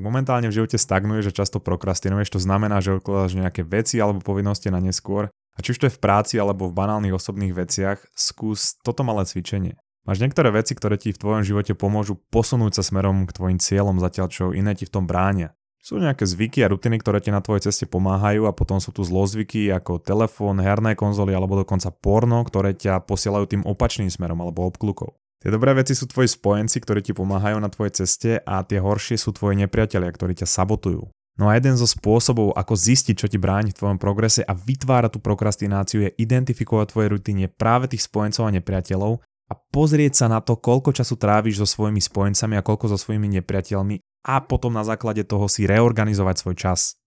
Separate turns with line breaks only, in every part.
Ak momentálne v živote stagnuješ a často prokrastinuješ, to znamená, že odkladáš nejaké veci alebo povinnosti na neskôr a či už to je v práci alebo v banálnych osobných veciach, skús toto malé cvičenie. Máš niektoré veci, ktoré ti v tvojom živote pomôžu posunúť sa smerom k tvojim cieľom, zatiaľ čo iné ti v tom bránia. Sú nejaké zvyky a rutiny, ktoré ti na tvojej ceste pomáhajú a potom sú tu zlozvyky ako telefón, herné konzoly alebo dokonca porno, ktoré ťa posielajú tým opačným smerom alebo obklukou. Tie dobré veci sú tvoji spojenci, ktorí ti pomáhajú na tvojej ceste a tie horšie sú tvoji nepriatelia, ktorí ťa sabotujú. No a jeden zo spôsobov, ako zistiť, čo ti bráni v tvojom progrese a vytvára tú prokrastináciu, je identifikovať tvoje rutine práve tých spojencov a nepriateľov a pozrieť sa na to, koľko času tráviš so svojimi spojencami a koľko so svojimi nepriateľmi a potom na základe toho si reorganizovať svoj čas.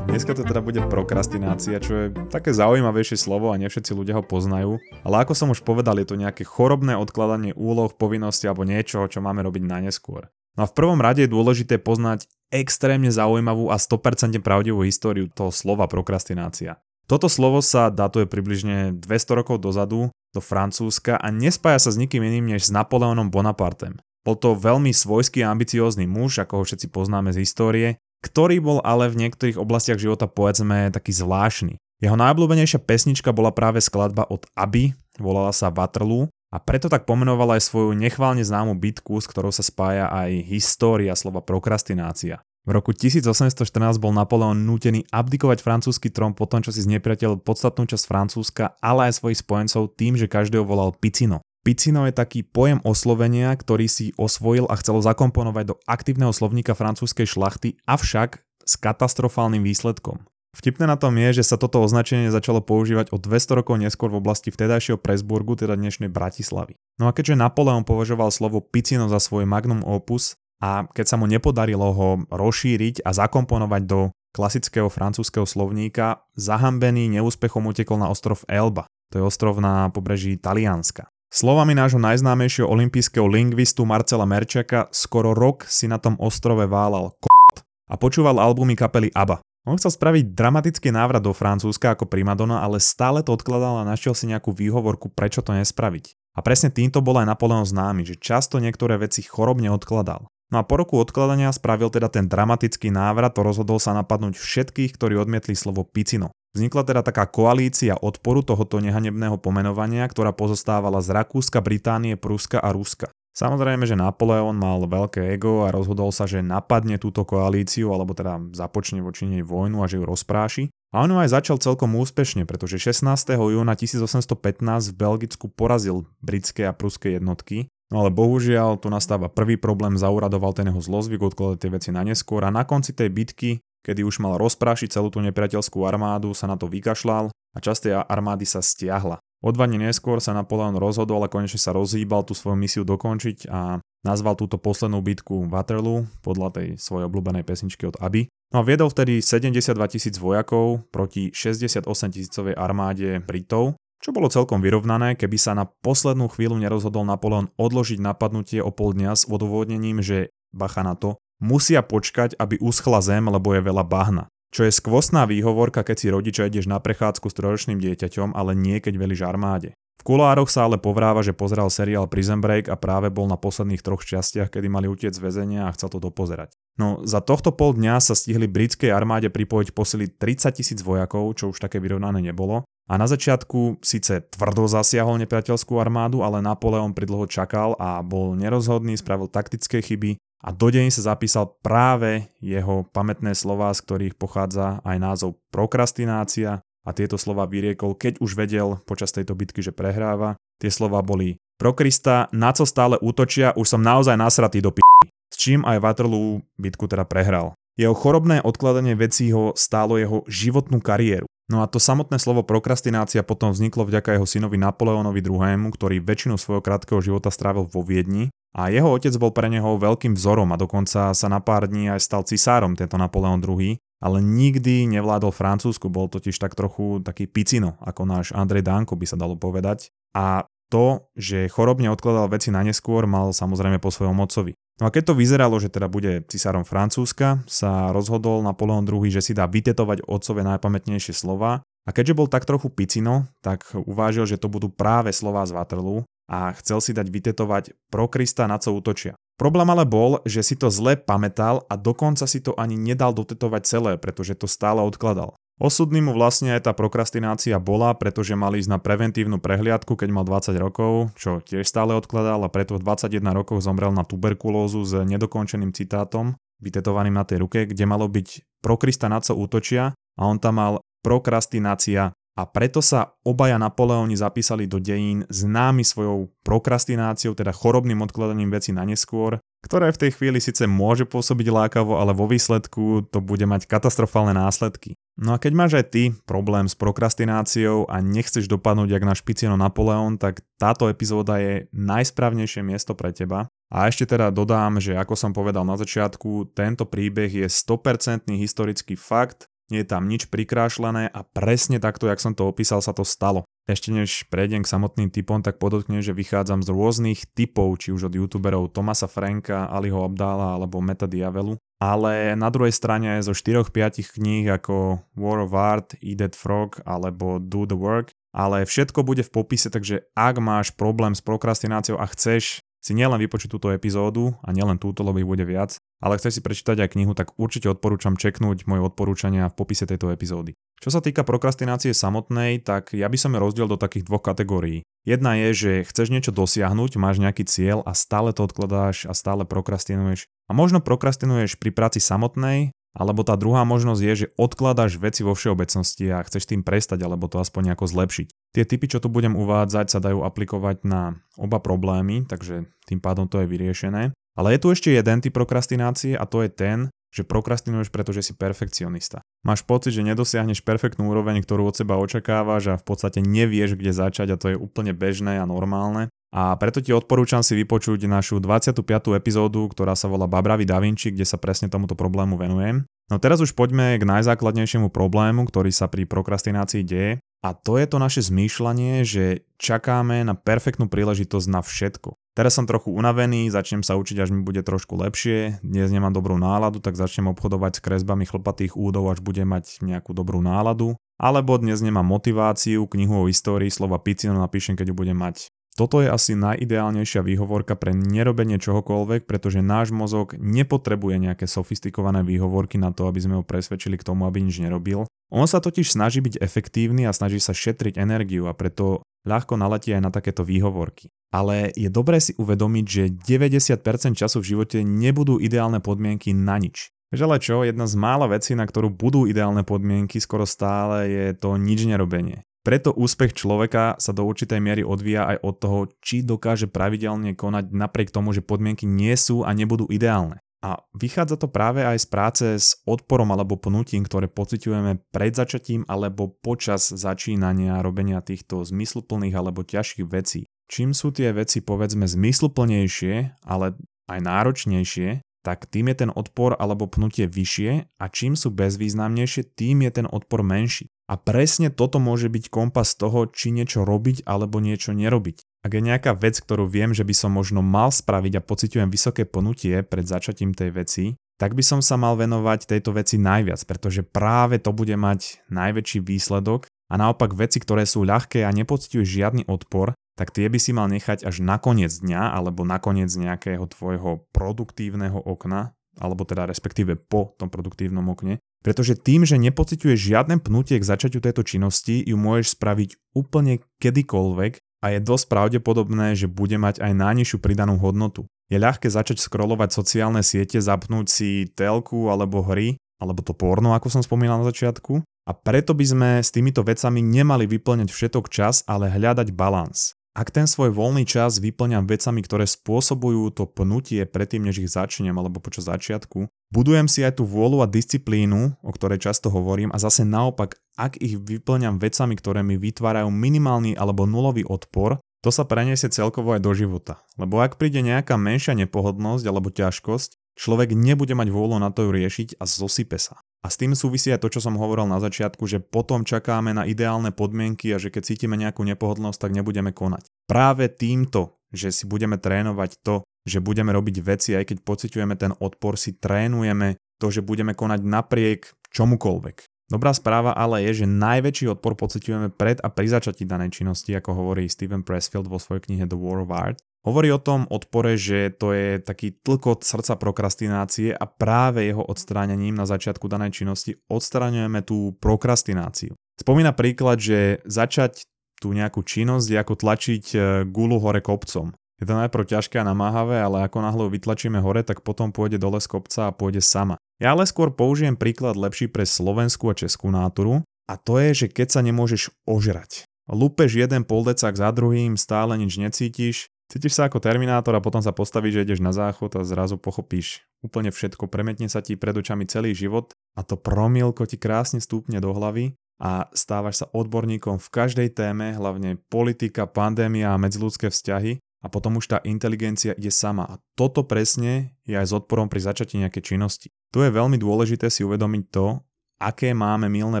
To teda bude prokrastinácia, čo je také zaujímavejšie slovo a nie všetci ľudia ho poznajú. Ale ako som už povedal, je to nejaké chorobné odkladanie úloh, povinnosti alebo niečo, čo máme robiť na neskôr. No a v prvom rade je dôležité poznať extrémne zaujímavú a 100% pravdivú históriu toho slova prokrastinácia. Toto slovo sa datuje približne 200 rokov dozadu do Francúzska a nespája sa s nikým iným než s Napoleonom Bonapartem. Bol to veľmi svojský a ambiciózny muž, ako ho všetci poznáme z histórie, ktorý bol ale v niektorých oblastiach života povedzme taký zvláštny. Jeho najobľúbenejšia pesnička bola práve skladba od Aby, volala sa Waterloo a preto tak pomenoval aj svoju nechválne známu bitku, s ktorou sa spája aj história slova prokrastinácia. V roku 1814 bol Napoleon nútený abdikovať francúzsky trón po tom, čo si znepriateľ podstatnú časť Francúzska, ale aj svojich spojencov tým, že každého volal Picino. Picino je taký pojem oslovenia, ktorý si osvojil a chcel zakomponovať do aktívneho slovníka francúzskej šlachty, avšak s katastrofálnym výsledkom. Vtipné na tom je, že sa toto označenie začalo používať o 200 rokov neskôr v oblasti vtedajšieho Presburgu, teda dnešnej Bratislavy. No a keďže Napoleon považoval slovo Picino za svoj magnum opus, a keď sa mu nepodarilo ho rozšíriť a zakomponovať do klasického francúzského slovníka, zahambený neúspechom utekol na ostrov Elba. To je ostrov na pobreží Talianska. Slovami nášho najznámejšieho olympijského lingvistu Marcela Merčaka skoro rok si na tom ostrove válal k***t a počúval albumy kapely ABBA. On chcel spraviť dramatický návrat do Francúzska ako primadona, ale stále to odkladal a našiel si nejakú výhovorku, prečo to nespraviť. A presne týmto bol aj Napoleon známy, že často niektoré veci chorobne odkladal. No a po roku odkladania spravil teda ten dramatický návrat, rozhodol sa napadnúť všetkých, ktorí odmietli slovo Picino. Vznikla teda taká koalícia odporu tohoto nehanebného pomenovania, ktorá pozostávala z Rakúska, Británie, Pruska a Ruska. Samozrejme, že Napoleon mal veľké ego a rozhodol sa, že napadne túto koalíciu, alebo teda započne voči nej vojnu a že ju rozpráši. A on ju aj začal celkom úspešne, pretože 16. júna 1815 v Belgicku porazil britské a pruské jednotky No ale bohužiaľ tu nastáva prvý problém, zauradoval ten jeho zlozvyk, odkladať tie veci na neskôr a na konci tej bitky, kedy už mal rozprášiť celú tú nepriateľskú armádu, sa na to vykašľal a časť tej armády sa stiahla. O dva dní neskôr sa Napoleon rozhodol a konečne sa rozhýbal tú svoju misiu dokončiť a nazval túto poslednú bitku Waterloo podľa tej svojej obľúbenej pesničky od Aby. No a viedol vtedy 72 tisíc vojakov proti 68 tisícovej armáde Britov čo bolo celkom vyrovnané, keby sa na poslednú chvíľu nerozhodol Napoleon odložiť napadnutie o pol dňa s odôvodnením, že, bacha na to, musia počkať, aby uschla zem, lebo je veľa bahna. Čo je skvostná výhovorka, keď si rodiča ideš na prechádzku s trojročným dieťaťom, ale nie keď velíš armáde. V kulároch sa ale povráva, že pozeral seriál Prison Break a práve bol na posledných troch častiach, kedy mali utiec z väzenia a chcel to dopozerať. No za tohto pol dňa sa stihli britskej armáde pripojiť posily 30 tisíc vojakov, čo už také vyrovnané nebolo, a na začiatku síce tvrdo zasiahol nepriateľskú armádu, ale Napoleon pridlho čakal a bol nerozhodný, spravil taktické chyby a do deň sa zapísal práve jeho pamätné slova, z ktorých pochádza aj názov prokrastinácia a tieto slova vyriekol, keď už vedel počas tejto bitky, že prehráva. Tie slova boli Pro Krista, na co stále útočia, už som naozaj nasratý do p***. S čím aj Waterloo bitku teda prehral. Jeho chorobné odkladanie vecí ho stálo jeho životnú kariéru. No a to samotné slovo prokrastinácia potom vzniklo vďaka jeho synovi Napoleónovi II, ktorý väčšinu svojho krátkeho života strávil vo Viedni a jeho otec bol pre neho veľkým vzorom a dokonca sa na pár dní aj stal cisárom tento Napoleon II, ale nikdy nevládol Francúzsku, bol totiž tak trochu taký picino, ako náš Andrej Danko by sa dalo povedať. A to, že chorobne odkladal veci na neskôr, mal samozrejme po svojom otcovi. No a keď to vyzeralo, že teda bude cisárom Francúzska, sa rozhodol Napoleon II, že si dá vytetovať otcové najpamätnejšie slova A keďže bol tak trochu picino, tak uvážil, že to budú práve slová z Waterloo a chcel si dať vytetovať pro Krista na co útočia. Problém ale bol, že si to zle pamätal a dokonca si to ani nedal dotetovať celé, pretože to stále odkladal. Osudný mu vlastne aj tá prokrastinácia bola, pretože mal ísť na preventívnu prehliadku, keď mal 20 rokov, čo tiež stále odkladal a preto v 21 rokoch zomrel na tuberkulózu s nedokončeným citátom, vytetovaným na tej ruke, kde malo byť prokrista na co útočia a on tam mal prokrastinácia a preto sa obaja Napoleóni zapísali do dejín známy svojou prokrastináciou, teda chorobným odkladaním veci na neskôr, ktoré v tej chvíli síce môže pôsobiť lákavo, ale vo výsledku to bude mať katastrofálne následky. No a keď máš aj ty problém s prokrastináciou a nechceš dopadnúť jak na špicieno Napoleon, tak táto epizóda je najsprávnejšie miesto pre teba. A ešte teda dodám, že ako som povedal na začiatku, tento príbeh je 100% historický fakt, nie je tam nič prikrášlené a presne takto, jak som to opísal, sa to stalo. Ešte než prejdem k samotným typom, tak podotknem, že vychádzam z rôznych typov, či už od youtuberov Tomasa Franka, Aliho Abdala alebo Meta Diavelu, ale na druhej strane zo 4-5 kníh ako War of Art, Eat That Frog alebo Do the Work, ale všetko bude v popise, takže ak máš problém s prokrastináciou a chceš si nielen vypočuť túto epizódu a nielen túto, lebo ich bude viac, ale chceš si prečítať aj knihu, tak určite odporúčam čeknúť moje odporúčania v popise tejto epizódy. Čo sa týka prokrastinácie samotnej, tak ja by som ju rozdiel do takých dvoch kategórií. Jedna je, že chceš niečo dosiahnuť, máš nejaký cieľ a stále to odkladáš a stále prokrastinuješ. A možno prokrastinuješ pri práci samotnej, alebo tá druhá možnosť je, že odkladáš veci vo všeobecnosti a chceš tým prestať alebo to aspoň nejako zlepšiť. Tie typy, čo tu budem uvádzať, sa dajú aplikovať na oba problémy, takže tým pádom to je vyriešené. Ale je tu ešte jeden typ prokrastinácie a to je ten, že prokrastinuješ, pretože si perfekcionista. Máš pocit, že nedosiahneš perfektnú úroveň, ktorú od seba očakávaš a v podstate nevieš, kde začať a to je úplne bežné a normálne. A preto ti odporúčam si vypočuť našu 25. epizódu, ktorá sa volá Babravi Da Vinci, kde sa presne tomuto problému venujem. No teraz už poďme k najzákladnejšiemu problému, ktorý sa pri prokrastinácii deje. A to je to naše zmýšľanie, že čakáme na perfektnú príležitosť na všetko. Teraz som trochu unavený, začnem sa učiť, až mi bude trošku lepšie, dnes nemám dobrú náladu, tak začnem obchodovať s kresbami chlpatých údov, až budem mať nejakú dobrú náladu. Alebo dnes nemám motiváciu, knihu o histórii slova picino napíšem, keď ju budem mať. Toto je asi najideálnejšia výhovorka pre nerobenie čohokoľvek, pretože náš mozog nepotrebuje nejaké sofistikované výhovorky na to, aby sme ho presvedčili k tomu, aby nič nerobil. On sa totiž snaží byť efektívny a snaží sa šetriť energiu a preto ľahko naletí aj na takéto výhovorky. Ale je dobré si uvedomiť, že 90% času v živote nebudú ideálne podmienky na nič. Žele čo, jedna z mála vecí, na ktorú budú ideálne podmienky skoro stále je to nič nerobenie. Preto úspech človeka sa do určitej miery odvíja aj od toho, či dokáže pravidelne konať napriek tomu, že podmienky nie sú a nebudú ideálne. A vychádza to práve aj z práce s odporom alebo pnutím, ktoré pociťujeme pred začatím alebo počas začínania robenia týchto zmysluplných alebo ťažkých vecí. Čím sú tie veci povedzme zmysluplnejšie, ale aj náročnejšie, tak tým je ten odpor alebo pnutie vyššie a čím sú bezvýznamnejšie, tým je ten odpor menší. A presne toto môže byť kompas toho, či niečo robiť alebo niečo nerobiť. Ak je nejaká vec, ktorú viem, že by som možno mal spraviť a pociťujem vysoké ponutie pred začatím tej veci, tak by som sa mal venovať tejto veci najviac, pretože práve to bude mať najväčší výsledok a naopak veci, ktoré sú ľahké a nepociťuješ žiadny odpor, tak tie by si mal nechať až na koniec dňa alebo na koniec nejakého tvojho produktívneho okna, alebo teda respektíve po tom produktívnom okne, pretože tým, že nepociťuješ žiadne pnutie k začaťu tejto činnosti, ju môžeš spraviť úplne kedykoľvek a je dosť pravdepodobné, že bude mať aj najnižšiu pridanú hodnotu. Je ľahké začať scrollovať sociálne siete, zapnúť si telku alebo hry, alebo to porno, ako som spomínal na začiatku. A preto by sme s týmito vecami nemali vyplňať všetok čas, ale hľadať balans. Ak ten svoj voľný čas vyplňam vecami, ktoré spôsobujú to pnutie predtým, než ich začnem alebo počas začiatku, budujem si aj tú vôľu a disciplínu, o ktorej často hovorím, a zase naopak, ak ich vyplňam vecami, ktoré mi vytvárajú minimálny alebo nulový odpor, to sa preniesie celkovo aj do života. Lebo ak príde nejaká menšia nepohodnosť alebo ťažkosť, človek nebude mať vôľu na to ju riešiť a zosype sa. A s tým súvisí aj to, čo som hovoril na začiatku, že potom čakáme na ideálne podmienky a že keď cítime nejakú nepohodlnosť, tak nebudeme konať. Práve týmto, že si budeme trénovať to, že budeme robiť veci, aj keď pociťujeme ten odpor, si trénujeme to, že budeme konať napriek čomukoľvek. Dobrá správa ale je, že najväčší odpor pociťujeme pred a pri začatí danej činnosti, ako hovorí Steven Pressfield vo svojej knihe The War of Art. Hovorí o tom odpore, že to je taký tlkot srdca prokrastinácie a práve jeho odstránením na začiatku danej činnosti odstraňujeme tú prokrastináciu. Spomína príklad, že začať tú nejakú činnosť je ako tlačiť e, gulu hore kopcom. Je to najprv ťažké a namáhavé, ale ako náhle vytlačíme hore, tak potom pôjde dole z kopca a pôjde sama. Ja ale skôr použijem príklad lepší pre slovenskú a českú náturu a to je, že keď sa nemôžeš ožrať. Lúpeš jeden poldecák za druhým, stále nič necítiš, Cítiš sa ako Terminátor a potom sa postavíš, že ideš na záchod a zrazu pochopíš úplne všetko, premetne sa ti pred očami celý život a to promilko ti krásne stúpne do hlavy a stávaš sa odborníkom v každej téme, hlavne politika, pandémia a medziludské vzťahy a potom už tá inteligencia ide sama. A toto presne je aj s odporom pri začatí nejakej činnosti. Tu je veľmi dôležité si uvedomiť to, aké máme milné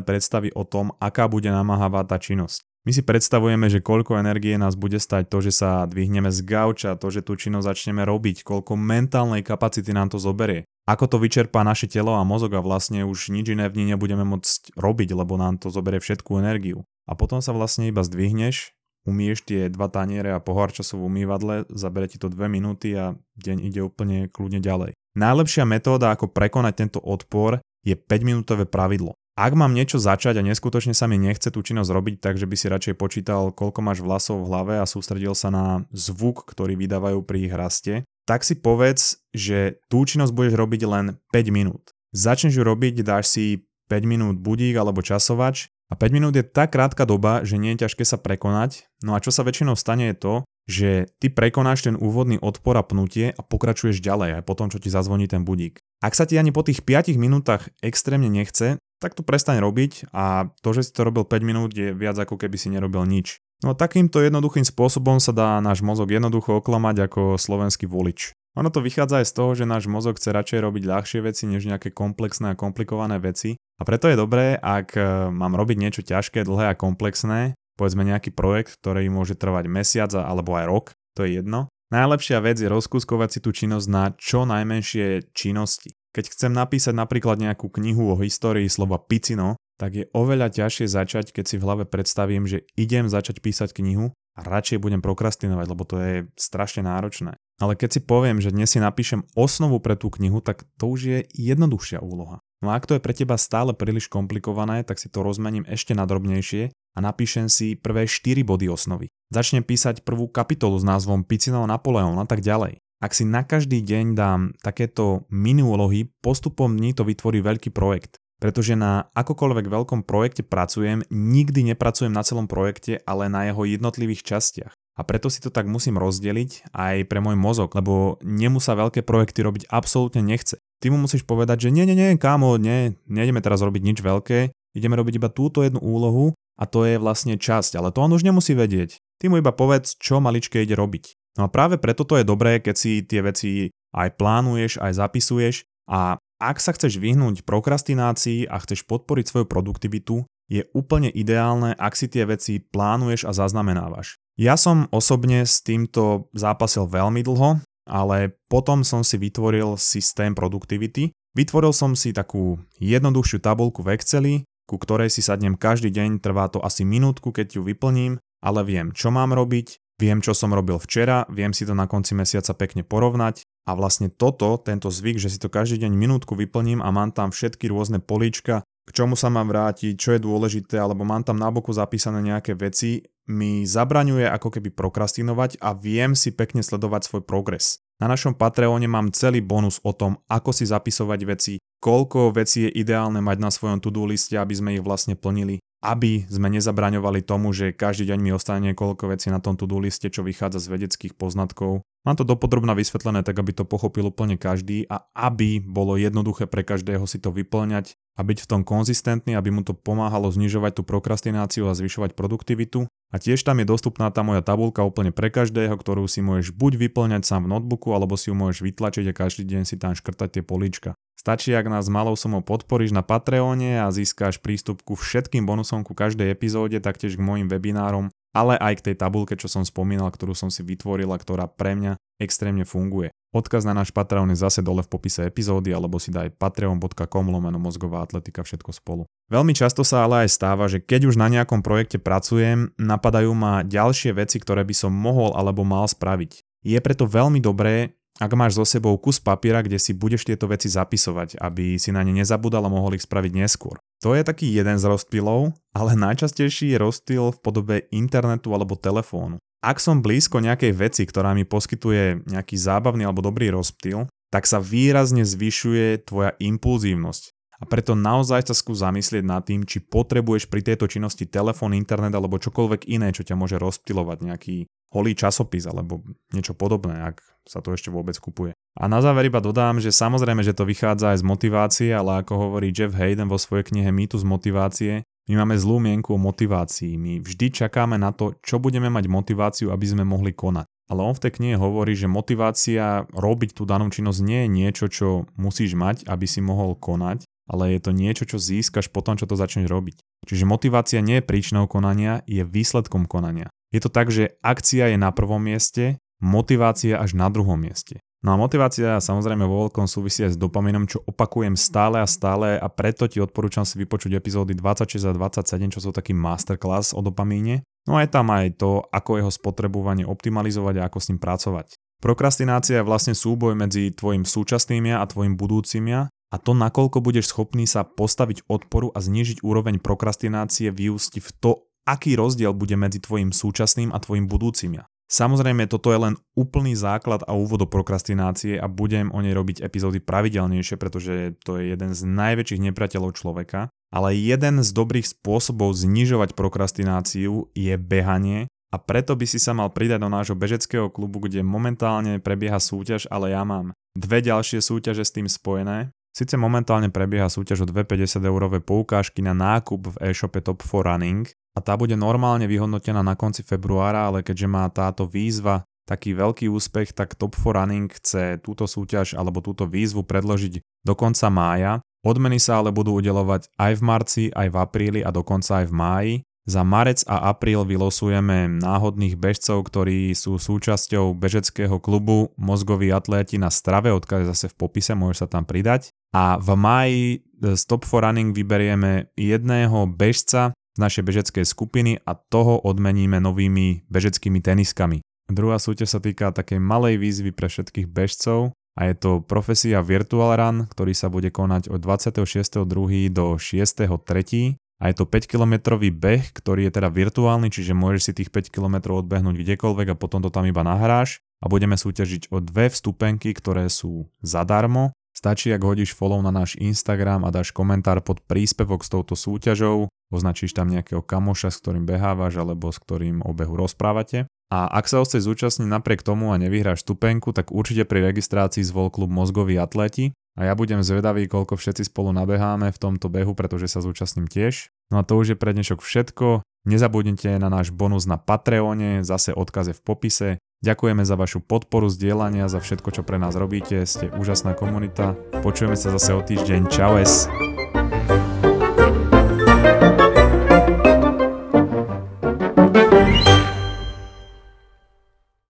predstavy o tom, aká bude namáhavá tá činnosť. My si predstavujeme, že koľko energie nás bude stať to, že sa dvihneme z gauča, to, že tú činnosť začneme robiť, koľko mentálnej kapacity nám to zoberie. Ako to vyčerpá naše telo a mozog a vlastne už nič iné v ní nebudeme môcť robiť, lebo nám to zoberie všetku energiu. A potom sa vlastne iba zdvihneš, umieš tie dva taniere a pohár času v umývadle, zabere ti to dve minúty a deň ide úplne kľudne ďalej. Najlepšia metóda, ako prekonať tento odpor, je 5-minútové pravidlo. Ak mám niečo začať a neskutočne sa mi nechce tú činnosť robiť, takže by si radšej počítal, koľko máš vlasov v hlave a sústredil sa na zvuk, ktorý vydávajú pri ich raste, tak si povedz, že tú činnosť budeš robiť len 5 minút. Začneš ju robiť, dáš si 5 minút budík alebo časovač a 5 minút je tak krátka doba, že nie je ťažké sa prekonať. No a čo sa väčšinou stane je to, že ty prekonáš ten úvodný odpor a pnutie a pokračuješ ďalej aj po tom, čo ti zazvoní ten budík. Ak sa ti ani po tých 5 minútach extrémne nechce, tak to prestaň robiť a to, že si to robil 5 minút je viac ako keby si nerobil nič. No a takýmto jednoduchým spôsobom sa dá náš mozog jednoducho oklamať ako slovenský volič. Ono to vychádza aj z toho, že náš mozog chce radšej robiť ľahšie veci, než nejaké komplexné a komplikované veci. A preto je dobré, ak e, mám robiť niečo ťažké, dlhé a komplexné, povedzme nejaký projekt, ktorý môže trvať mesiac alebo aj rok, to je jedno. Najlepšia vec je rozkúskovať si tú činnosť na čo najmenšie činnosti. Keď chcem napísať napríklad nejakú knihu o histórii slova picino, tak je oveľa ťažšie začať, keď si v hlave predstavím, že idem začať písať knihu a radšej budem prokrastinovať, lebo to je strašne náročné. Ale keď si poviem, že dnes si napíšem osnovu pre tú knihu, tak to už je jednoduchšia úloha. No a ak to je pre teba stále príliš komplikované, tak si to rozmením ešte na drobnejšie a napíšem si prvé 4 body osnovy. Začnem písať prvú kapitolu s názvom Picinov Napoleon a tak ďalej. Ak si na každý deň dám takéto mini úlohy, postupom dní to vytvorí veľký projekt. Pretože na akokoľvek veľkom projekte pracujem, nikdy nepracujem na celom projekte, ale na jeho jednotlivých častiach. A preto si to tak musím rozdeliť aj pre môj mozog, lebo nemu sa veľké projekty robiť absolútne nechce. Ty mu musíš povedať, že nie, nie, nie, kámo, nie, nejdeme teraz robiť nič veľké, ideme robiť iba túto jednu úlohu a to je vlastne časť, ale to on už nemusí vedieť. Ty mu iba povedz, čo maličké ide robiť. No a práve preto to je dobré, keď si tie veci aj plánuješ, aj zapisuješ a ak sa chceš vyhnúť prokrastinácii a chceš podporiť svoju produktivitu, je úplne ideálne, ak si tie veci plánuješ a zaznamenávaš. Ja som osobne s týmto zápasil veľmi dlho, ale potom som si vytvoril systém produktivity. Vytvoril som si takú jednoduchšiu tabulku v Exceli, ku ktorej si sadnem každý deň, trvá to asi minútku, keď ju vyplním, ale viem, čo mám robiť, Viem, čo som robil včera, viem si to na konci mesiaca pekne porovnať a vlastne toto, tento zvyk, že si to každý deň minútku vyplním a mám tam všetky rôzne políčka, k čomu sa mám vrátiť, čo je dôležité, alebo mám tam na boku zapísané nejaké veci, mi zabraňuje ako keby prokrastinovať a viem si pekne sledovať svoj progres. Na našom Patreone mám celý bonus o tom, ako si zapisovať veci, koľko vecí je ideálne mať na svojom to-do liste, aby sme ich vlastne plnili aby sme nezabraňovali tomu, že každý deň mi ostane niekoľko vecí na tom to-do liste, čo vychádza z vedeckých poznatkov. Mám to dopodrobne vysvetlené tak, aby to pochopil úplne každý a aby bolo jednoduché pre každého si to vyplňať a byť v tom konzistentný, aby mu to pomáhalo znižovať tú prokrastináciu a zvyšovať produktivitu. A tiež tam je dostupná tá moja tabulka úplne pre každého, ktorú si môžeš buď vyplňať sám v notebooku, alebo si ju môžeš vytlačiť a každý deň si tam škrtať tie políčka. Stačí, ak nás malou sumou podporíš na Patreone a získáš prístup ku všetkým bonusom ku každej epizóde, taktiež k mojim webinárom ale aj k tej tabulke, čo som spomínal, ktorú som si vytvorila, ktorá pre mňa extrémne funguje. Odkaz na náš Patreon je zase dole v popise epizódy, alebo si daj patreon.com lomeno mozgová atletika všetko spolu. Veľmi často sa ale aj stáva, že keď už na nejakom projekte pracujem, napadajú ma ďalšie veci, ktoré by som mohol alebo mal spraviť. Je preto veľmi dobré ak máš so sebou kus papiera, kde si budeš tieto veci zapisovať, aby si na ne nezabudal a mohol ich spraviť neskôr. To je taký jeden z rozptylov, ale najčastejší je rozptyl v podobe internetu alebo telefónu. Ak som blízko nejakej veci, ktorá mi poskytuje nejaký zábavný alebo dobrý rozptyl, tak sa výrazne zvyšuje tvoja impulzívnosť. A preto naozaj sa skús zamyslieť nad tým, či potrebuješ pri tejto činnosti telefón, internet alebo čokoľvek iné, čo ťa môže rozptylovať, nejaký holý časopis alebo niečo podobné, ak sa to ešte vôbec kupuje. A na záver iba dodám, že samozrejme, že to vychádza aj z motivácie, ale ako hovorí Jeff Hayden vo svojej knihe Mýtus motivácie, my máme zlú mienku o motivácii. My vždy čakáme na to, čo budeme mať motiváciu, aby sme mohli konať. Ale on v tej knihe hovorí, že motivácia robiť tú danú činnosť nie je niečo, čo musíš mať, aby si mohol konať, ale je to niečo, čo získaš potom, čo to začneš robiť. Čiže motivácia nie je príčinou konania, je výsledkom konania. Je to tak, že akcia je na prvom mieste, motivácia až na druhom mieste. No a motivácia samozrejme vo veľkom súvisí aj s dopaminom, čo opakujem stále a stále a preto ti odporúčam si vypočuť epizódy 26 a 27, čo sú taký masterclass o dopamíne. No a je tam aj to, ako jeho spotrebovanie optimalizovať a ako s ním pracovať. Prokrastinácia je vlastne súboj medzi tvojim súčasným ja a tvojim budúcim ja a to, nakoľko budeš schopný sa postaviť odporu a znížiť úroveň prokrastinácie vyústi v to, aký rozdiel bude medzi tvojim súčasným a tvojim budúcim ja. Samozrejme, toto je len úplný základ a úvod do prokrastinácie a budem o nej robiť epizódy pravidelnejšie, pretože to je jeden z najväčších nepriateľov človeka. Ale jeden z dobrých spôsobov znižovať prokrastináciu je behanie a preto by si sa mal pridať do nášho bežeckého klubu, kde momentálne prebieha súťaž, ale ja mám dve ďalšie súťaže s tým spojené. Sice momentálne prebieha súťaž o 250 eurové poukážky na nákup v e-shope Top 4 Running, a tá bude normálne vyhodnotená na konci februára, ale keďže má táto výzva taký veľký úspech, tak Top 4 Running chce túto súťaž alebo túto výzvu predložiť do konca mája. Odmeny sa ale budú udelovať aj v marci, aj v apríli a dokonca aj v máji. Za marec a apríl vylosujeme náhodných bežcov, ktorí sú súčasťou bežeckého klubu Mozgoví atléti na strave, odkiaľ zase v popise, môže sa tam pridať. A v máji z Top 4 Running vyberieme jedného bežca, z našej bežeckej skupiny a toho odmeníme novými bežeckými teniskami. Druhá súťaž sa týka takej malej výzvy pre všetkých bežcov a je to profesia Virtual Run, ktorý sa bude konať od 26.2. do 6.3. A je to 5-kilometrový beh, ktorý je teda virtuálny, čiže môžeš si tých 5 km odbehnúť kdekoľvek a potom to tam iba nahráš. A budeme súťažiť o dve vstupenky, ktoré sú zadarmo Stačí, ak hodíš follow na náš Instagram a dáš komentár pod príspevok s touto súťažou, označíš tam nejakého kamoša, s ktorým behávaš alebo s ktorým o behu rozprávate. A ak sa chceš zúčastniť napriek tomu a nevyhráš stupenku, tak určite pri registrácii zvol klub Mozgoví atleti a ja budem zvedavý, koľko všetci spolu nabeháme v tomto behu, pretože sa zúčastním tiež. No a to už je pre dnešok všetko. Nezabudnite na náš bonus na Patreone, zase odkaze v popise. Ďakujeme za vašu podporu, zdieľania, za všetko, čo pre nás robíte. Ste úžasná komunita. Počujeme sa zase o týždeň. Čau es.